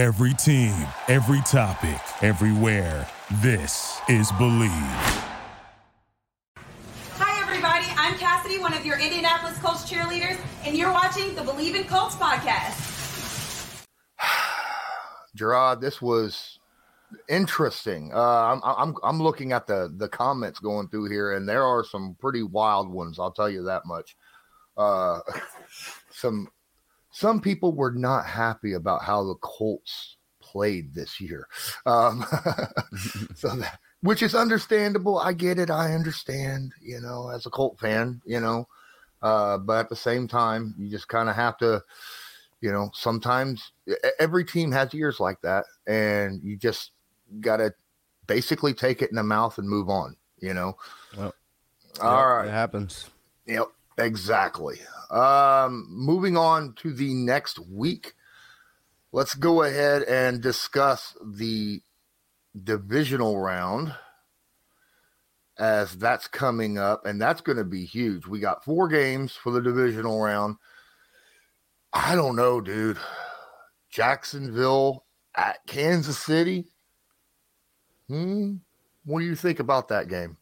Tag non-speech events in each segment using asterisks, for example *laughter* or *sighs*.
Every team, every topic, everywhere. This is Bleav. Hi, everybody. I'm Cassidy, one of your Indianapolis Colts cheerleaders, and you're watching the Bleav in Colts podcast. *sighs* Jerraud, this was interesting. Uh, I'm, I'm I'm looking at the the comments going through here, and there are some pretty wild ones. I'll tell you that much. Uh, *laughs* some some people were not happy about how the Colts played this year. Um, *laughs* so that, which is understandable. I get it. I understand, you know, as a Colt fan, you know, uh, but at the same time, you just kind of have to, you know, sometimes every team has years like that, and you just got to basically take it in the mouth and move on, you know. Well, All yep, right. It happens. Yep, exactly. Um, moving on to the next week, let's go ahead and discuss the divisional round as that's coming up, and that's going to be huge. We got four games for the divisional round. I don't know, dude. Jacksonville at Kansas City. Hmm. What do you think about that game?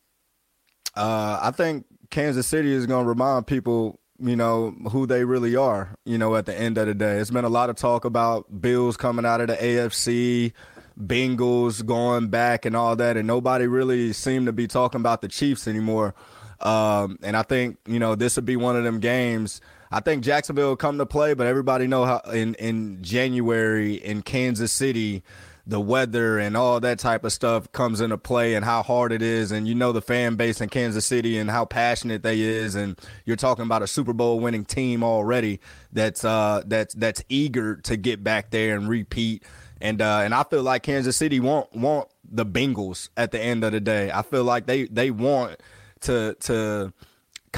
Uh, I think Kansas City is going to remind people, you know, who they really are, you know, at the end of the day. It's been a lot of talk about Bills coming out of the AFC, Bengals going back and all that, and nobody really seemed to be talking about the Chiefs anymore. Um, and I think, you know, this would be one of them games. I think Jacksonville will come to play, but everybody know how in, in January in Kansas City, the weather and all that type of stuff comes into play and how hard it is. And you know the fan base in Kansas City and how passionate they is. And you're talking about a Super Bowl winning team already that's uh that's that's eager to get back there and repeat. And uh and I feel like Kansas City want want the Bengals at the end of the day. I feel like they they want to to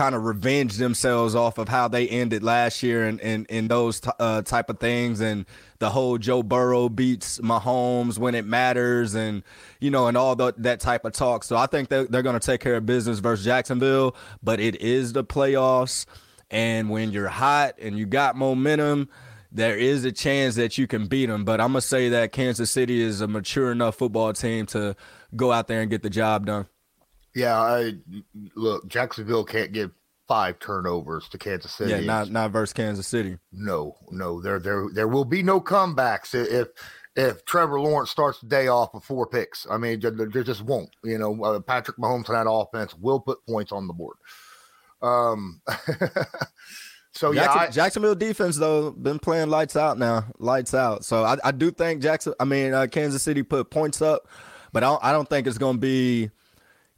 kind of revenge themselves off of how they ended last year and and, and those t- uh, type of things and the whole Joe Burrow beats Mahomes when it matters and you know and all the, that type of talk. So I think they're, they're going to take care of business versus Jacksonville, but it is the playoffs and when you're hot and you got momentum, there is a chance that you can beat them. But I'm gonna say that Kansas City is a mature enough football team to go out there and get the job done. Yeah, I look, Jacksonville can't give five turnovers to Kansas City. Yeah, not not versus Kansas City. no, no, there there there will be no comebacks if if Trevor Lawrence starts the day off with four picks. I mean, there, just won't. You know, uh, Patrick Mahomes and that offense will put points on the board. Um, *laughs* so yeah, I, Jacksonville defense though been playing lights out now, lights out. So I, I do think Jackson. I mean, uh, Kansas City put points up, but I don't, I don't think it's going to be,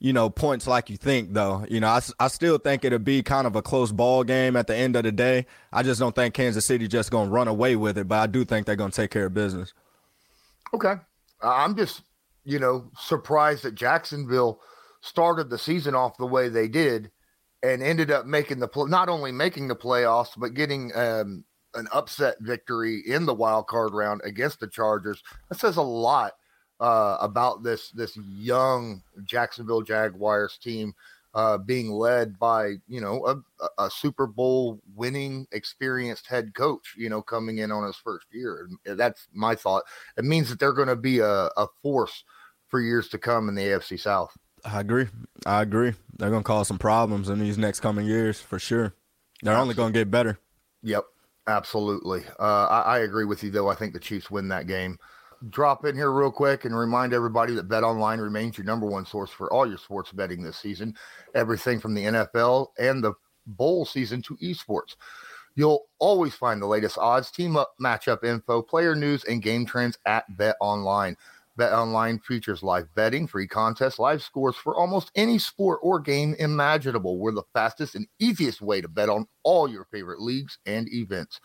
you know, points like you think though. You know, I, I still think it'll be kind of a close ball game at the end of the day. I just don't think Kansas City just going to run away with it, but I do think they're going to take care of business. Okay. I'm just, you know, surprised that Jacksonville started the season off the way they did and ended up making the pl- not only making the playoffs but getting um, an upset victory in the wild card round against the Chargers. That says a lot uh, about this this young Jacksonville Jaguars team uh, being led by you know a, a Super Bowl winning experienced head coach. You know, coming in on his first year. And that's my thought. It means that they're going to be a, a force for years to come in the AFC South. I agree. I agree. They're going to cause some problems in these next coming years for sure. They're only going to get better. Yep, absolutely. Uh, I, I agree with you, though. I think the Chiefs win that game. Drop in here real quick and remind everybody that Bet Online remains your number one source for all your sports betting this season. Everything from the NFL and the bowl season to esports. You'll always find the latest odds, team up, matchup info, player news, and game trends at Bet Online. Bet Online features live betting, free contests, live scores for almost any sport or game imaginable. We're the fastest and easiest way to bet on all your favorite leagues and events.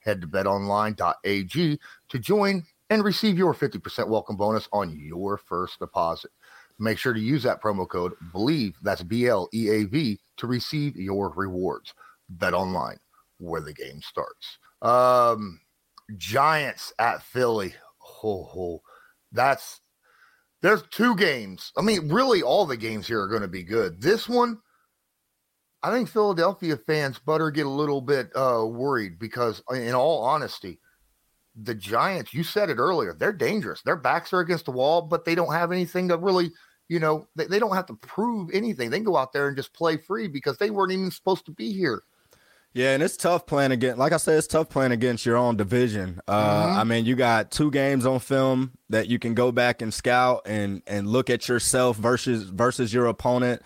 Head to betonline.ag to join and receive your 50% welcome bonus on your first deposit. Make sure to use that promo code BLEAV, that's B L E A V, to receive your rewards. Bet online, where the game starts. Um, Giants at Philly. Ho, ho. That's there's two games. I mean, really, all the games here are going to be good. This one, I think Philadelphia fans better get a little bit uh, worried because, in all honesty, the Giants, you said it earlier, they're dangerous. Their backs are against the wall, but they don't have anything to really, you know, they, they don't have to prove anything. They can go out there and just play free because they weren't even supposed to be here. Yeah, and it's tough playing against. Like I said, it's tough playing against your own division. Uh, mm-hmm. I mean, you got two games on film that you can go back and scout and and look at yourself versus versus your opponent.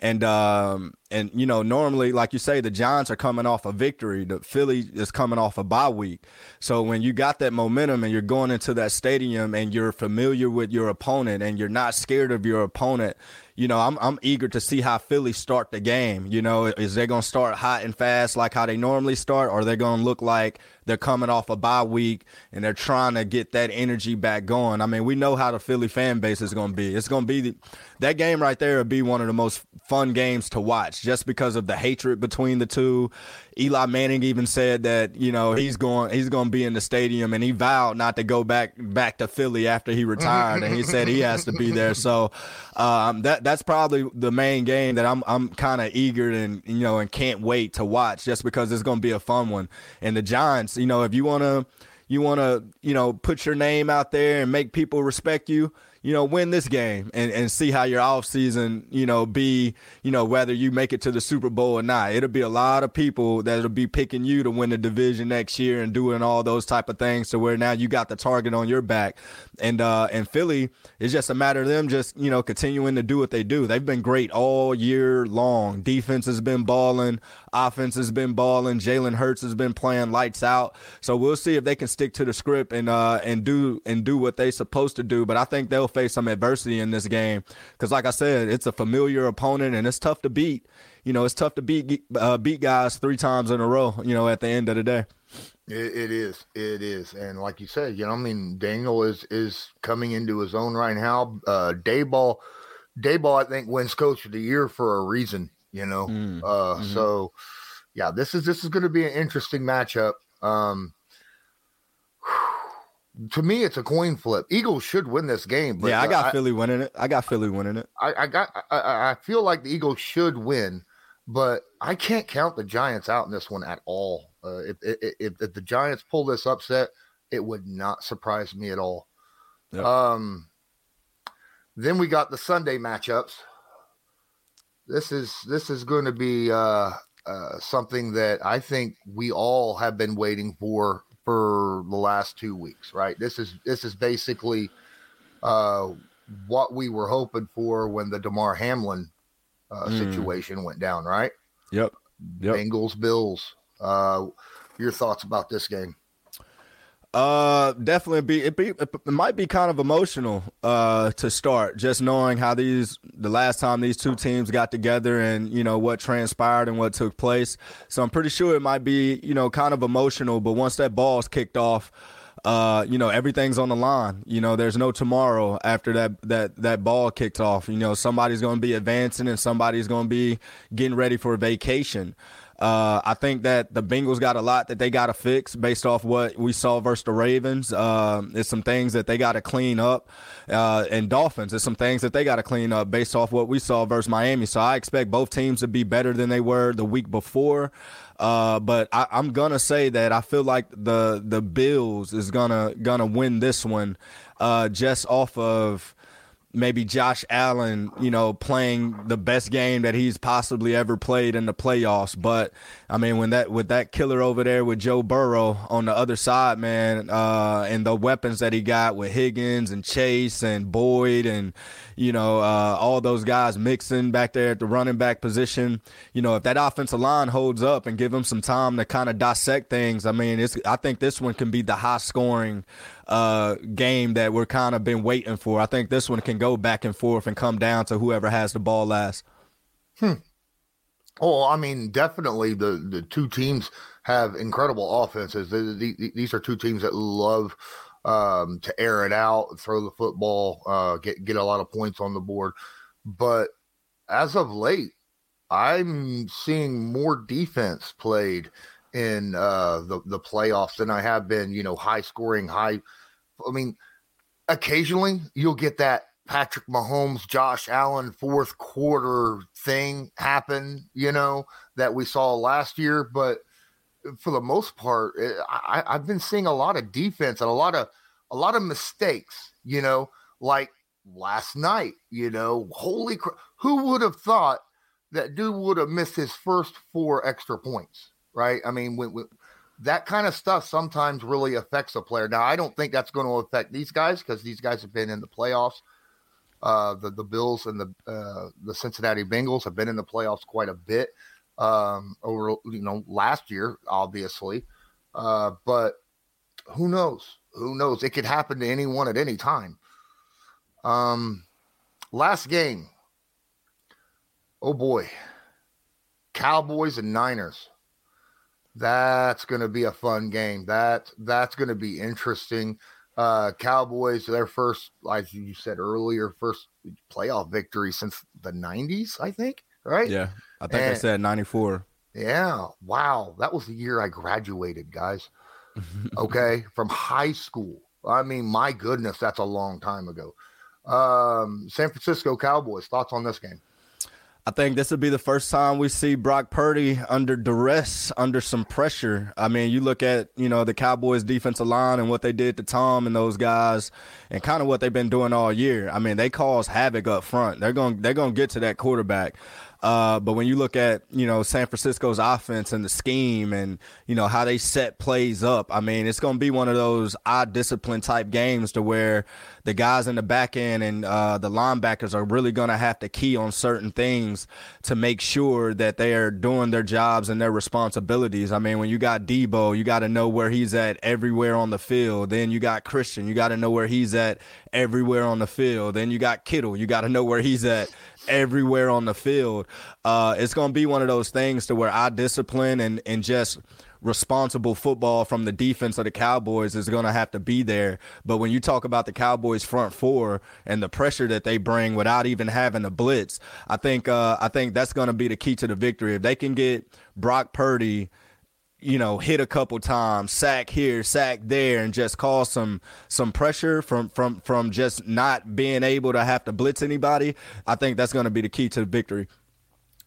And um and you know normally like you say the Giants are coming off a victory. The Philly is coming off a bye week. So when you got that momentum and you're going into that stadium and you're familiar with your opponent and you're not scared of your opponent, you know, I'm I'm eager to see how Philly start the game. You know, is they going to start hot and fast like how they normally start, or they going to look like they're coming off a bye week and they're trying to get that energy back going? I mean, we know how the Philly fan base is going to be. It's going to be the, that game right there would be one of the most fun games to watch just because of the hatred between the two. Eli Manning even said that you know he's going he's going to be in the stadium, and he vowed not to go back back to Philly after he retired, and he said he has to be there. So um, that that's probably the main game that I'm I'm kind of eager and you know and can't wait to watch just because it's going to be a fun one. And the Giants, you know, if you want to you want to you know put your name out there and make people respect you you know, win this game and, and see how your offseason, you know, be, you know, whether you make it to the Super Bowl or not. It'll be a lot of people that'll be picking you to win the division next year and doing all those type of things to where now you got the target on your back. And uh and Philly, it's just a matter of them just, you know, continuing to do what they do. They've been great all year long. Defense has been balling, offense has been balling, Jalen Hurts has been playing lights out. So we'll see if they can stick to the script and uh and do and do what they're supposed to do. But I think they'll face some adversity in this game because, like I said, it's a familiar opponent and it's tough to beat. You know, it's tough to beat uh, beat guys three times in a row. You know, at the end of the day. It, it is, it is, and like you said, you know, I mean, Daniel is is coming into his own right now. Uh, Daboll, Daboll, I think wins Coach of the Year for a reason. You know, mm. uh, mm-hmm. so yeah, this is this is going to be an interesting matchup. Um, *sighs* to me, it's a coin flip. Eagles should win this game. But, yeah, I got I, Philly winning it. I got Philly winning it. I, I got. I, I, feel like the Eagles should win, but I can't count the Giants out in this one at all. Uh, if, if, if the Giants pull this upset, it would not surprise me at all. Yep. Um, then we got the Sunday matchups. This is this is going to be uh, uh, something that I think we all have been waiting for for the last two weeks, right? This is this is basically uh, what we were hoping for when the Damar Hamlin uh, mm. situation went down, right? Yep. Yep. Bengals, Bills. Uh, your thoughts about this game? Uh, definitely be it be it might be kind of emotional uh to start just knowing how these the last time these two teams got together and you know what transpired and what took place. So I'm pretty sure it might be you know kind of emotional, but once that ball's kicked off, uh, you know everything's on the line. You know there's no tomorrow after that that that ball kicked off. You know somebody's going to be advancing and somebody's going to be getting ready for a vacation. Uh, I think that the Bengals got a lot that they got to fix based off what we saw versus the Ravens. Uh, there's some things that they got to clean up. Uh, and Dolphins, there's some things that they got to clean up based off what we saw versus Miami. So I expect both teams to be better than they were the week before. Uh, but I, am gonna say that I feel like the the Bills is gonna gonna win this one, uh, just off of maybe Josh Allen, you know, playing the best game that he's possibly ever played in the playoffs. But I mean, when that with that killer over there with Joe Burrow on the other side, man, uh, and the weapons that he got with Higgins and Chase and Boyd and you know uh, all those guys mixing back there at the running back position, you know, if that offensive line holds up and give them some time to kind of dissect things, I mean, it's I think this one can be the high scoring uh, game that we're kind of been waiting for. I think this one can go back and forth and come down to whoever has the ball last. Hmm. Oh, I mean, definitely the the two teams have incredible offenses. The, the, these are two teams that love um, to air it out, throw the football, uh, get get a lot of points on the board. But as of late, I'm seeing more defense played in uh, the the playoffs than I have been. You know, high scoring, high. I mean, occasionally you'll get that Patrick Mahomes, Josh Allen fourth quarter thing happen, you know, that we saw last year. But for the most part, eh, I, I've been seeing a lot of defense and a lot of a lot of mistakes. You know, like last night. You know, holy crap! Who would have thought that dude would have missed his first four extra points? Right? I mean, when, when, that kind of stuff sometimes really affects a player. Now, I don't think that's going to affect these guys because these guys have been in the playoffs. Uh, the the Bills and the uh, the Cincinnati Bengals have been in the playoffs quite a bit um, over you know last year, obviously. Uh, but who knows? Who knows? It could happen to anyone at any time. Um, last game. Oh boy, Cowboys and Niners. That's going to be a fun game. That that's going to be interesting. Uh, Cowboys, their first, like you said earlier, first playoff victory since the '90s, I think. Right? Yeah, I think and, I said '94. Yeah. Wow, that was the year I graduated, guys. Okay, *laughs* from high school. I mean, my goodness, that's a long time ago. Um, San Francisco Cowboys. Thoughts on this game? I think this would be the first time we see Brock Purdy under duress, under some pressure. I mean, you look at, you know, the Cowboys defensive line and what they did to Tom and those guys and kind of what they've been doing all year. I mean, they cause havoc up front. They're going they're going to get to that quarterback. Uh, but when you look at you know San Francisco's offense and the scheme and you know how they set plays up, I mean it's going to be one of those odd discipline type games to where the guys in the back end and uh, the linebackers are really going to have to key on certain things to make sure that they are doing their jobs and their responsibilities. I mean, when you got Deebo, you got to know where he's at everywhere on the field. Then you got Christian, you got to know where he's at everywhere on the field. Then you got Kittle, you got to know where he's at everywhere on the field. Uh, it's going to be one of those things to where I discipline and and just responsible football from the defense of the Cowboys is going to have to be there. But when you talk about the Cowboys front four and the pressure that they bring without even having a blitz, I think uh, I think that's going to be the key to the victory. If they can get Brock Purdy you know, hit a couple times, sack here, sack there, and just cause some some pressure from from from just not being able to have to blitz anybody, I think that's going to be the key to the victory.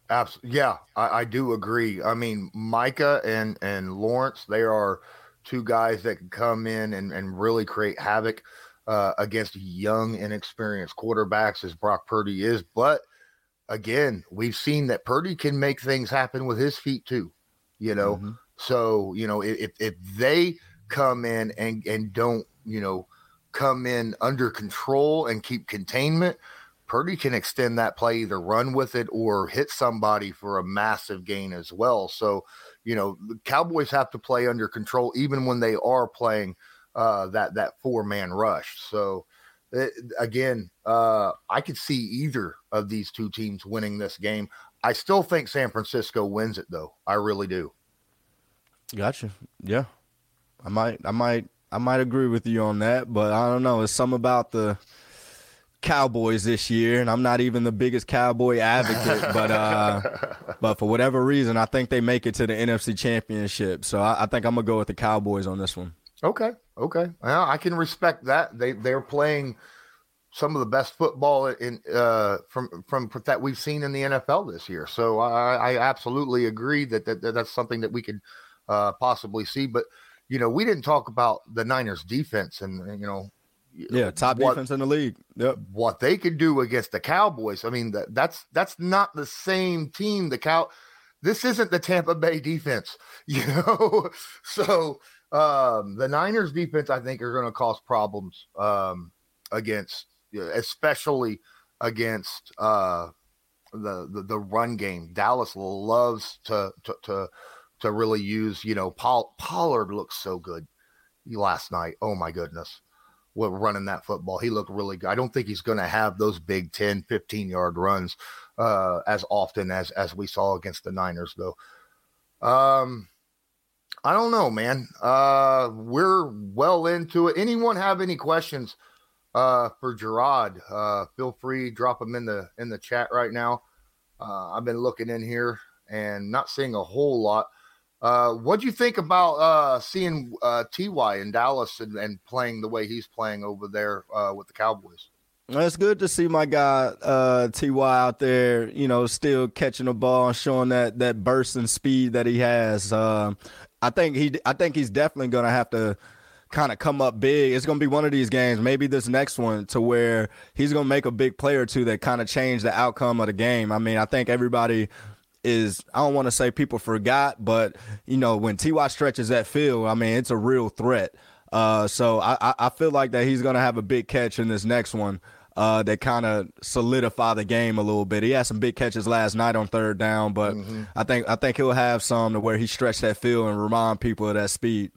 Absolutely, yeah, I, I, do agree. I mean, Micah and and Lawrence, they are two guys that can come in and and really create havoc uh, against young, inexperienced quarterbacks, as Brock Purdy is. But again, we've seen that Purdy can make things happen with his feet too. You know. Mm-hmm so, you know, if if they come in and and don't, you know, come in under control and keep containment, Purdy can extend that play, either run with it or hit somebody for a massive gain as well. So, you know, the Cowboys have to play under control even when they are playing uh, that that four man rush. So, it, eh, again, uh, I could see either of these two teams winning this game. I still think San Francisco wins it, though. I really do. Gotcha. Yeah, I might, I might, I might agree with you on that, but I don't know. It's some about the Cowboys this year, and I'm not even the biggest Cowboy advocate, but uh, *laughs* but for whatever reason, I think they make it to the NFC Championship. So I, I think I'm gonna go with the Cowboys on this one. Okay, okay. Well, I can respect that. They they're playing some of the best football in uh, from from that we've seen in the NFL this year. So I, I absolutely agree that, that, that that's something that we could uh, possibly see. But you know, we didn't talk about the Niners defense and, you know, yeah, top what, defense in the league. Yep. What they could do against the Cowboys. I mean, that, that's that's not the same team. The cow. This isn't the Tampa Bay defense, *laughs* you know. so um, the Niners defense, I think, are going to cause problems um, against, especially against uh, the, the the run game. Dallas loves to to, to to really use, you know, Paul Pollard looks so good last night. Oh my goodness. What running that football. He looked really good. I don't think he's going to have those big 10, 15 yard runs uh, as often as as we saw against the Niners though. Um I don't know, man. Uh we're well into it. Anyone have any questions uh for Jerraud? Uh feel free drop them in the in the chat right now. Uh I've been looking in here and not seeing a whole lot. Uh, what do you think about uh, seeing uh, Ty in Dallas and, and, playing the way he's playing over there uh, with the Cowboys? It's good to see my guy uh, Ty out there, you know, still catching the ball and showing that that burst and speed that he has. I think he I think he's definitely going to have to kind of come up big. It's going to be one of these games, maybe this next one, to where he's going to make a big play or two that kind of change the outcome of the game. I mean, I think everybody is I don't want to say people forgot, but you know when Ty stretches that field, I mean it's a real threat. Uh, so I, I feel like that he's going to have a big catch in this next one uh, that kind of solidify the game a little bit. He had some big catches last night on third down, but mm-hmm. I think I think he'll have some to where he stretched that field and remind people of that speed.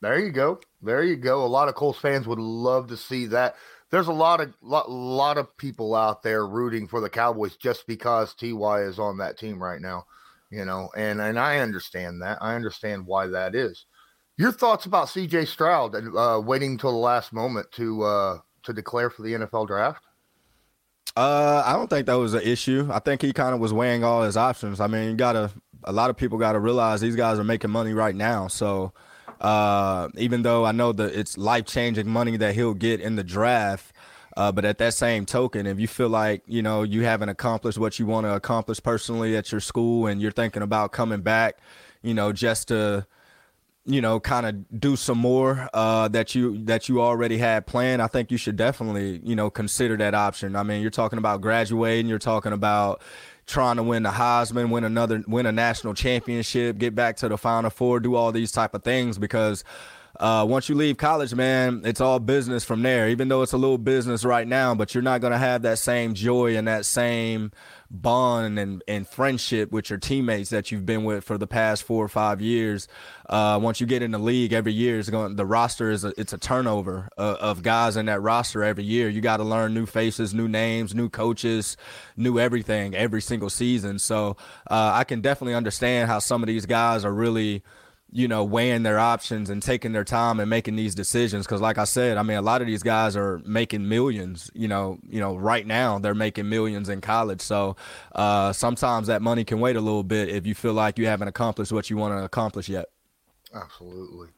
There you go. There you go. A lot of Colts fans would love to see that. There's a lot of lot, lot of people out there rooting for the Cowboys just because Ty is on that team right now, you know, and and I understand that. I understand why that is. Your thoughts about C.J. Stroud and uh, waiting until the last moment to uh, to declare for the NFL draft? Uh, I don't think that was an issue. I think he kind of was weighing all his options. I mean, you gotta a lot of people got to realize these guys are making money right now. So, uh, even though I know that it's life changing money that he'll get in the draft, uh, but at that same token, if you feel like you know you haven't accomplished what you want to accomplish personally at your school, and you're thinking about coming back, you know, just to you know, kind of do some more uh, that you that you already had planned, I think you should definitely, you know, consider that option. I mean, you're talking about graduating, you're talking about trying to win the Heisman, win another, win a national championship, get back to the Final Four, do all these type of things because uh, once you leave college, man, it's all business from there. Even though it's a little business right now, but you're not going to have that same joy and that same bond and, and friendship with your teammates that you've been with for the past four or five years. Uh, once you get in the league every year, it's going the roster is a, it's a turnover of, of guys in that roster every year. You got to learn new faces, new names, new coaches, new everything every single season. So uh, I can definitely understand how some of these guys are really you know, weighing their options and taking their time and making these decisions. Because, like I said, I mean, a lot of these guys are making millions. You know, you know, right now they're making millions in college. So uh, sometimes that money can wait a little bit if you feel like you haven't accomplished what you want to accomplish yet. Absolutely.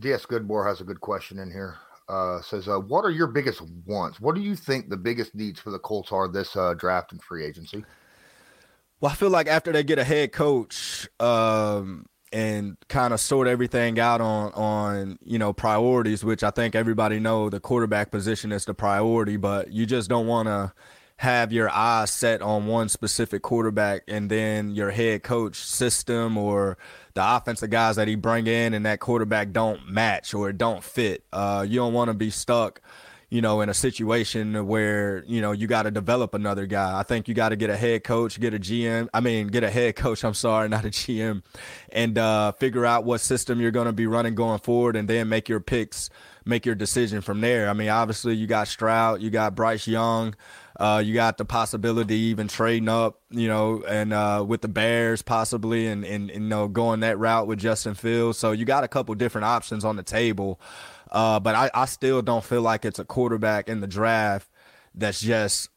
DS Goodmore has a good question in here. Uh, says, uh, "What are your biggest wants? What do you think the biggest needs for the Colts are this uh, draft and free agency?" Well, I feel like after they get a head coach, um, and kind of sort everything out on on you know priorities which i think everybody know the quarterback position is the priority but you just don't want to have your eyes set on one specific quarterback and then your head coach system or the offensive guys that he bring in and that quarterback don't match or don't fit. Uh, you don't want to be stuck you know, in a situation where, you know, you got to develop another guy. I think you got to get a head coach, get a GM. I mean, get a head coach, I'm sorry, *laughs* not a GM, and uh, figure out what system you're going to be running going forward and then make your picks, make your decision from there. I mean, obviously, you got Stroud, you got Bryce Young. Uh, you got the possibility even trading up, you know, and uh, with the Bears possibly, and, and, and you know going that route with Justin Fields. So you got a couple different options on the table. Uh, but I, I still don't feel like it's a quarterback in the draft that's just,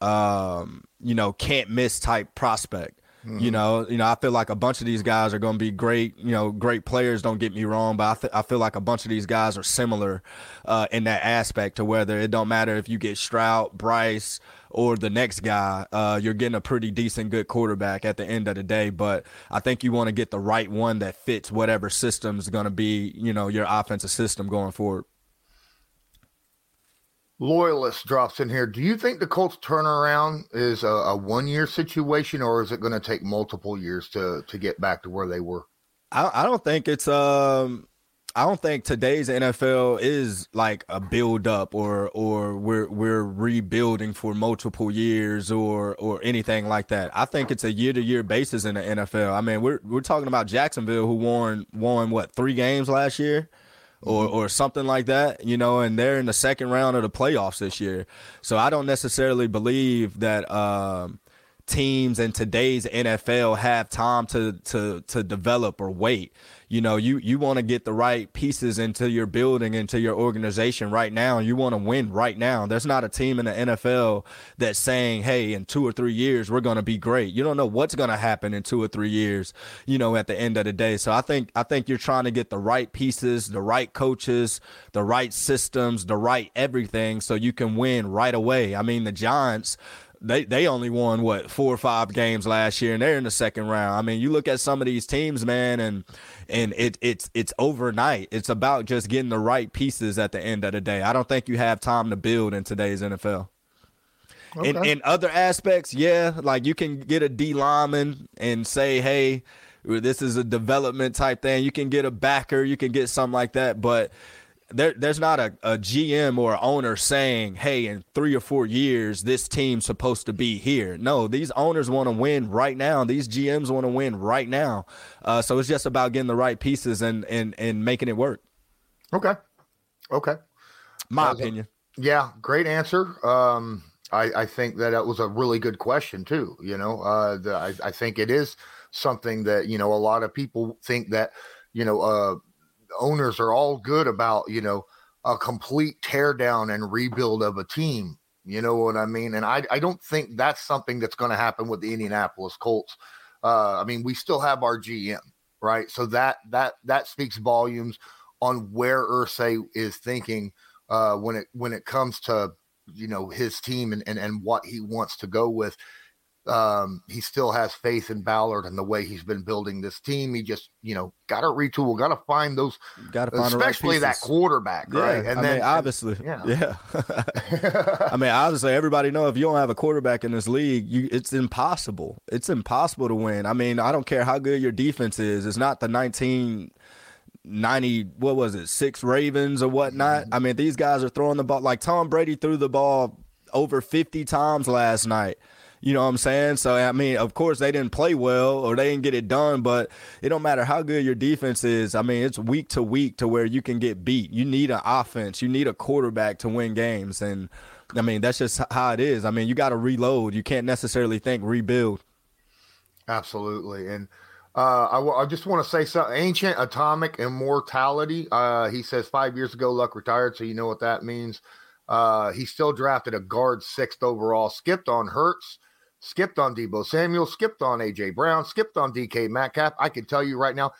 um, you know, can't miss type prospect. Mm-hmm. You know, you know, I feel like a bunch of these guys are going to be great, you know, great players. Don't get me wrong, but I, th- I feel like a bunch of these guys are similar uh, in that aspect to whether it don't matter if you get Stroud, Bryce, or the next guy, uh, you're getting a pretty decent, good quarterback at the end of the day. But I think you want to get the right one that fits whatever system is going to be, you know, your offensive system going forward. Loyalist drops in here. Do you think the Colts turnaround is a, a one year situation, or is it going to take multiple years to to get back to where they were? I, I don't think it's um I don't think today's NFL is like a build up or or we're we're rebuilding for multiple years or or anything like that. I think it's a year to year basis in the NFL. I mean, we're we're talking about Jacksonville who won won what three games last year. Or, mm-hmm. or something like that, you know, and they're in the second round of the playoffs this year. So I don't necessarily believe that um, teams in today's NFL have time to to to develop or wait you know you you want to get the right pieces into your building into your organization right now. You want to win right now. There's not a team in the NFL that's saying hey in 2 or 3 years we're going to be great. You don't know what's going to happen in 2 or 3 years you know at the end of the day. So i think i think you're trying to get the right pieces the right coaches the right systems the right everything so you can win right away. I mean the giants they they only won what four or five games last year, and they're in the second round. I mean, you look at some of these teams, man, and and it it's it's overnight. It's about just getting the right pieces at the end of the day. I don't think you have time to build in today's NFL. Okay. In in other aspects, yeah, like you can get a D lineman and say, hey, this is a development type thing. You can get a backer, you can get something like that, but there, there's not a, a GM or owner saying, hey, in three or four years, this team's supposed to be here. No, these owners want to win right now. These GMs want to win right now. Uh, so it's just about getting the right pieces and, and, and making it work. Okay. Okay. My opinion. Yeah, great answer. Um, I, I think that that was a really good question too. You know, uh, the, I, I think it is something that you know a lot of people think that you know uh, owners are all good about, you know, a complete teardown and rebuild of a team. You know what I mean? And I, I don't think that's something that's going to happen with the Indianapolis Colts. Uh, I mean, we still have our GM, right? So that that that speaks volumes on where Irsay is thinking uh, when it when it comes to you know his team and, and and what he wants to go with um, he still has faith in Ballard and the way he's been building this team. He just, you know, got to retool, got to find those, got to find especially right that quarterback, yeah, right? And I then, mean, obviously, yeah, *laughs* yeah. *laughs* I mean, obviously, everybody know if you don't have a quarterback in this league, you it's impossible. It's impossible to win. I mean, I don't care how good your defense is. It's not the nineteen. 90 what was it six ravens or whatnot mm-hmm. i mean these guys are throwing the ball like tom brady threw the ball over 50 times last night you know what I'm saying? So I mean, of course they didn't play well or they didn't get it done, but it don't matter how good your defense is. I mean, it's week to week to where you can get beat. You need an offense. You need a quarterback to win games and I mean, that's just how it is. I mean, you got to reload. You can't necessarily think rebuild. Absolutely. And uh, I, w- I just want to say something. Ancient atomic immortality. Uh, he says five years ago, Luck retired, so you know what that means. Uh, he still drafted a guard sixth overall, skipped on Hurts, skipped on Deebo Samuel, skipped on AJ Brown, skipped on DK Metcalf. I can tell you right now,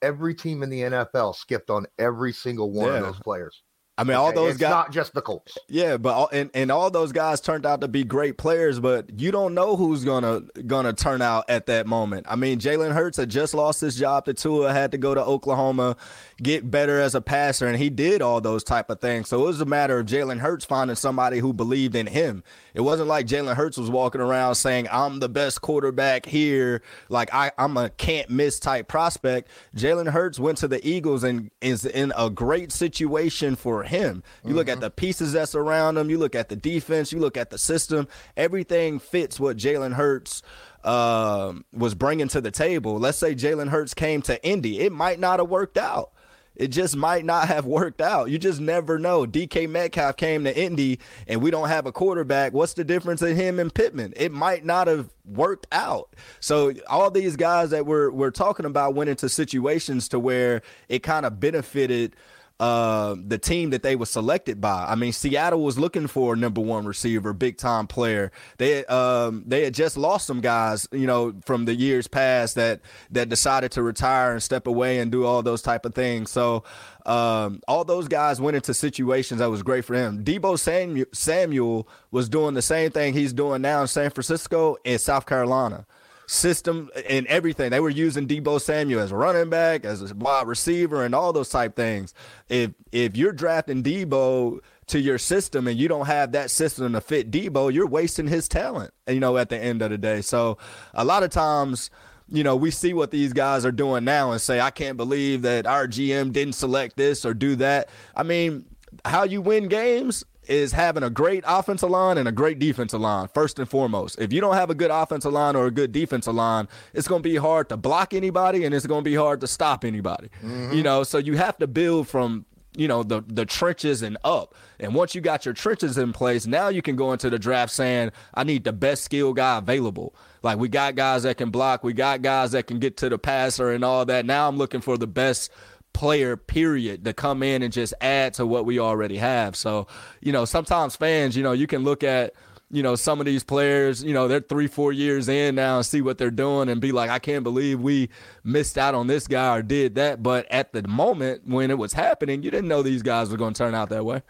every team in the NFL skipped on every single one yeah. of those players. I mean, all those it's guys. Not just the Colts. Yeah, but all, and and all those guys turned out to be great players, but you don't know who's gonna gonna turn out at that moment. I mean, Jalen Hurts had just lost his job to Tua, had to go to Oklahoma, get better as a passer, and he did all those type of things. So it was a matter of Jalen Hurts finding somebody who believed in him. It wasn't like Jalen Hurts was walking around saying, "I'm the best quarterback here," like I, I'm a can't miss type prospect. Jalen Hurts went to the Eagles and is in a great situation for him. You mm-hmm. look at mm-hmm. the pieces that's around him, you look at the defense, you look at the system, everything fits what Jalen Hurts uh, was bringing to the table. Let's say Jalen Hurts came to Indy, it might not have worked out. It just might not have worked out. You just never know. DK Metcalf came to Indy and we don't have a quarterback. What's the difference in him and Pittman? It might not have worked out. So all these guys that we're we're talking about went into situations to where it kind of benefited uh, the team that they were selected by. I mean, Seattle was looking for a number one receiver, big time player. They um, they had just lost some guys, you know, from the years past that that decided to retire and step away and do all those type of things. So um, all those guys went into situations that was great for him. Deebo Samuel, Samuel was doing the same thing he's doing now in San Francisco and South Carolina system and everything. They were using Deebo Samuel as a running back, as a wide receiver, and all those type things. If if you're drafting Deebo to your system and you don't have that system to fit Deebo, you're wasting his talent. You know, at the end of the day. So a lot of times. You know, we see what these guys are doing now and say, I can't believe that our GM didn't select this or do that. I mean, how you win games is having a great offensive line and a great defensive line, first and foremost. If you don't have a good offensive line or a good defensive line, it's going to be hard to block anybody and it's going to be hard to stop anybody. Mm-hmm. You know, so you have to build from you know the the trenches and up and once you got your trenches in place now you can go into the draft saying i need the best skill guy available like we got guys that can block we got guys that can get to the passer and all that now i'm looking for the best player period to come in and just add to what we already have. So, you know, sometimes fans, you know, you can look at you know some of these players you know they're three four years in now and see what they're doing and be like i can't believe we missed out on this guy or did that but at the moment when it was happening you didn't know these guys were going to turn out that way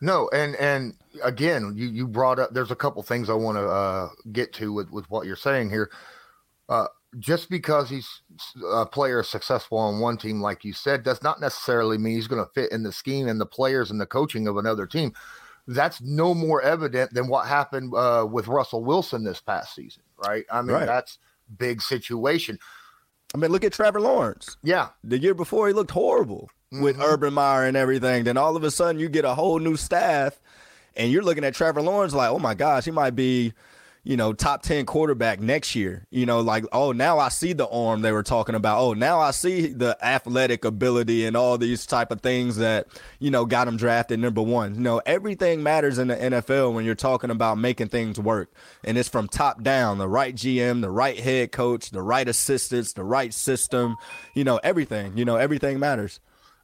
No, and and again, you you brought up. There's a couple things I want to uh, get to with with what you're saying here. Uh, just because he's a player successful on one team, like you said, does not necessarily mean he's going to fit in the scheme and the players and the coaching of another team. That's no more evident than what happened uh, with Russell Wilson this past season, right? I mean, Right. that's big situation. I mean, look at Trevor Lawrence. Yeah, The year before, he looked horrible with Mhm. Urban Meyer and everything. Then all of a sudden, you get a whole new staff, and you're looking at Trevor Lawrence like, oh my gosh, he might be, you know, top 10 quarterback next year. You know, like, oh, now I see the arm they were talking about. Oh, now I see the athletic ability and all these type of things that, you know, got him drafted number one. You know, everything matters in the NFL when you're talking about making things work. And it's from top down the right GM, the right head coach, the right assistants, the right system, you know, everything. You know, everything matters.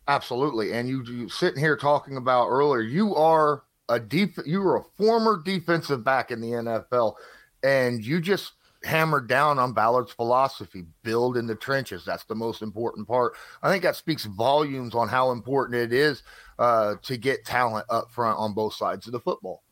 Absolutely. And you, you sitting here talking about earlier, you are a deep, you were a former defensive back in the NFL, and you just hammered down on Ballard's philosophy build in the trenches. That's the most important part. I think that speaks volumes on how important it is uh, to get talent up front on both sides of the football.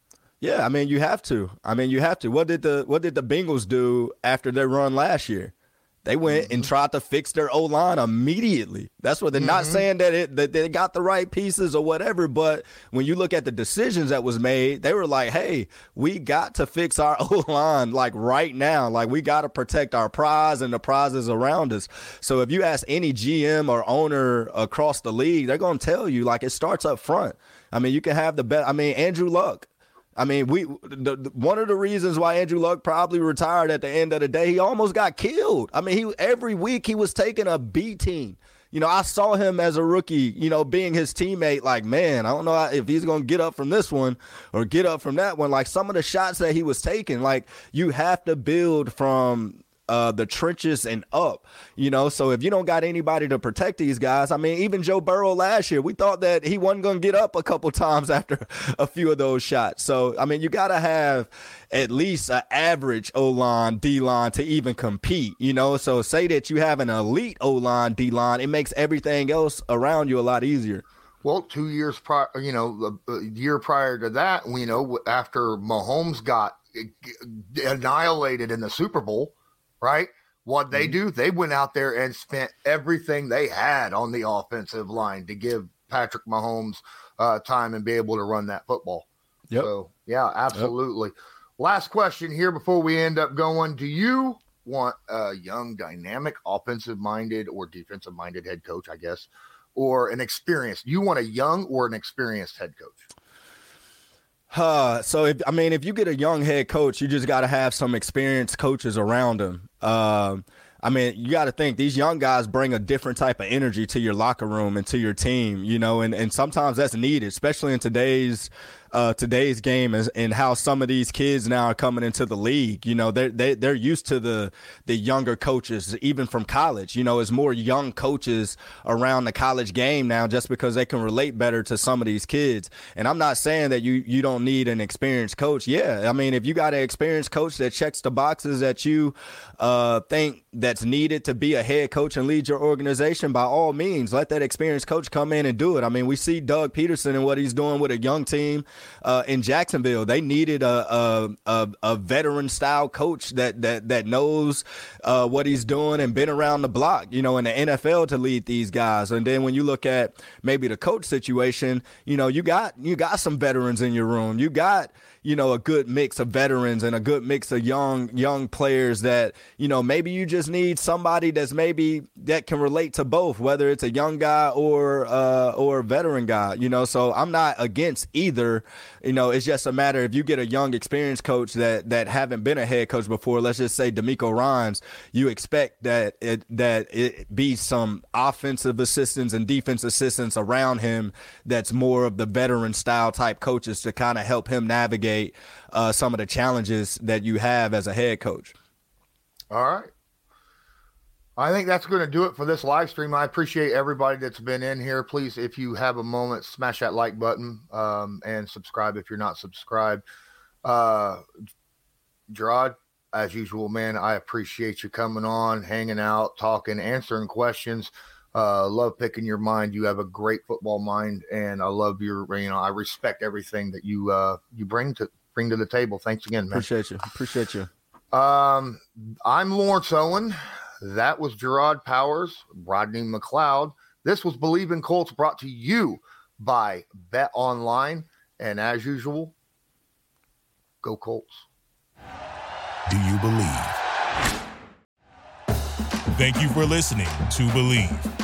Yeah, I mean you have to. I mean you have to. What did the what did the Bengals do after their run last year? They went and mm-hmm. tried to fix their O line immediately. That's what they're not mm-hmm. saying that it that they got the right pieces or whatever, but when you look at the decisions that was made, they were like, "Hey, we got to fix our *laughs* O line like right now. Like we got to protect our prize and the prizes around us." So if you ask any GM or owner across the league, they're going to tell you like it starts up front. I mean, you can have the best. I mean, Andrew Luck. I mean, we the, the- one of the reasons why Andrew Luck probably retired at the end of the day, he almost got killed. I mean, he every week he was taking a beating. You know, I saw him as a rookie, you know, being his teammate. Like, man, I don't know if he's going to get up from this one or get up from that one. Like some of the shots that he was taking, like you have to build from uh the trenches and up you know? So if you don't got anybody to protect these guys i mean even joe burrow last year we thought that he wasn't going to get up a couple *laughs* times after *laughs* a few of those shots. So i mean you got to have at least an average o-line d-line to even compete you know? So say that you have an elite o-line d-line it makes everything else around you a lot easier. Well, two years prior, you know, a year prior to that, you know, after Mahomes got annihilated in the Super Bowl, right? What they do, they went out there and spent everything they had on the offensive line to give Patrick Mahomes uh, time and be able to run that football. Yep. So, yeah, absolutely. Last question here before we end up going. Do you want a young, dynamic, offensive minded or defensive minded head coach, I guess, or an experienced? You want a young or an experienced head coach? Uh, so if I mean, if you get a young head coach, you just got to have some experienced coaches around him. Um, I mean, you got to think these young guys bring a different type of energy to your locker room and to your team, you know, and, and sometimes that's needed, especially in today's uh, today's game is, and how some of these kids now are coming into the league. You know, they're they, they're used to the the younger coaches, even from college. You know, it's more young coaches around the college game now, just because they can relate better to some of these kids. And I'm not saying that you you don't need an experienced coach. Yeah, I mean, if you got an experienced coach that checks the boxes that you uh, think that's needed to be a head coach and lead your organization, by all means, let that experienced coach come in and do it. I mean, we see Doug Pederson and what he's doing with a young team uh, in Jacksonville. They needed a a, a, a veteran style coach that that that knows uh, what he's doing and been around the block, you know, in the NFL to lead these guys. And then when you look at maybe the coach situation, you know, you got you got some veterans in your room. You got you know a good mix of veterans and a good mix of young young players that you know maybe you just need somebody that's maybe that can relate to both whether it's a young guy or uh or a veteran guy you know? So i'm not against either. You know it's just a matter if you get a young experienced coach that that haven't been a head coach before let's just say DeMeco Ryans you expect that it that it be some offensive assistants and defense assistants around him that's more of the veteran style type coaches to kind of help him navigate uh, some of the challenges that you have as a head coach. All right. I think that's going to do it for this live stream. I appreciate everybody that's been in here. Please, if you have a moment, smash that like button um, and subscribe if you're not subscribed. Uh, Jerraud, as usual, man, I appreciate you coming on, hanging out, talking, answering questions. Uh, love picking your mind. You have a great football mind, and I love your. You know, I respect everything that you uh, you bring to bring to the table. Thanks again, man. Appreciate you. Appreciate you. Um, I'm Lawrence Owen. That was Jerraud Powers, Rodney McLeod. This was Bleav in Colts brought to you by Bet Online. And as usual, go Colts. Do you believe? Thank you for listening to Bleav.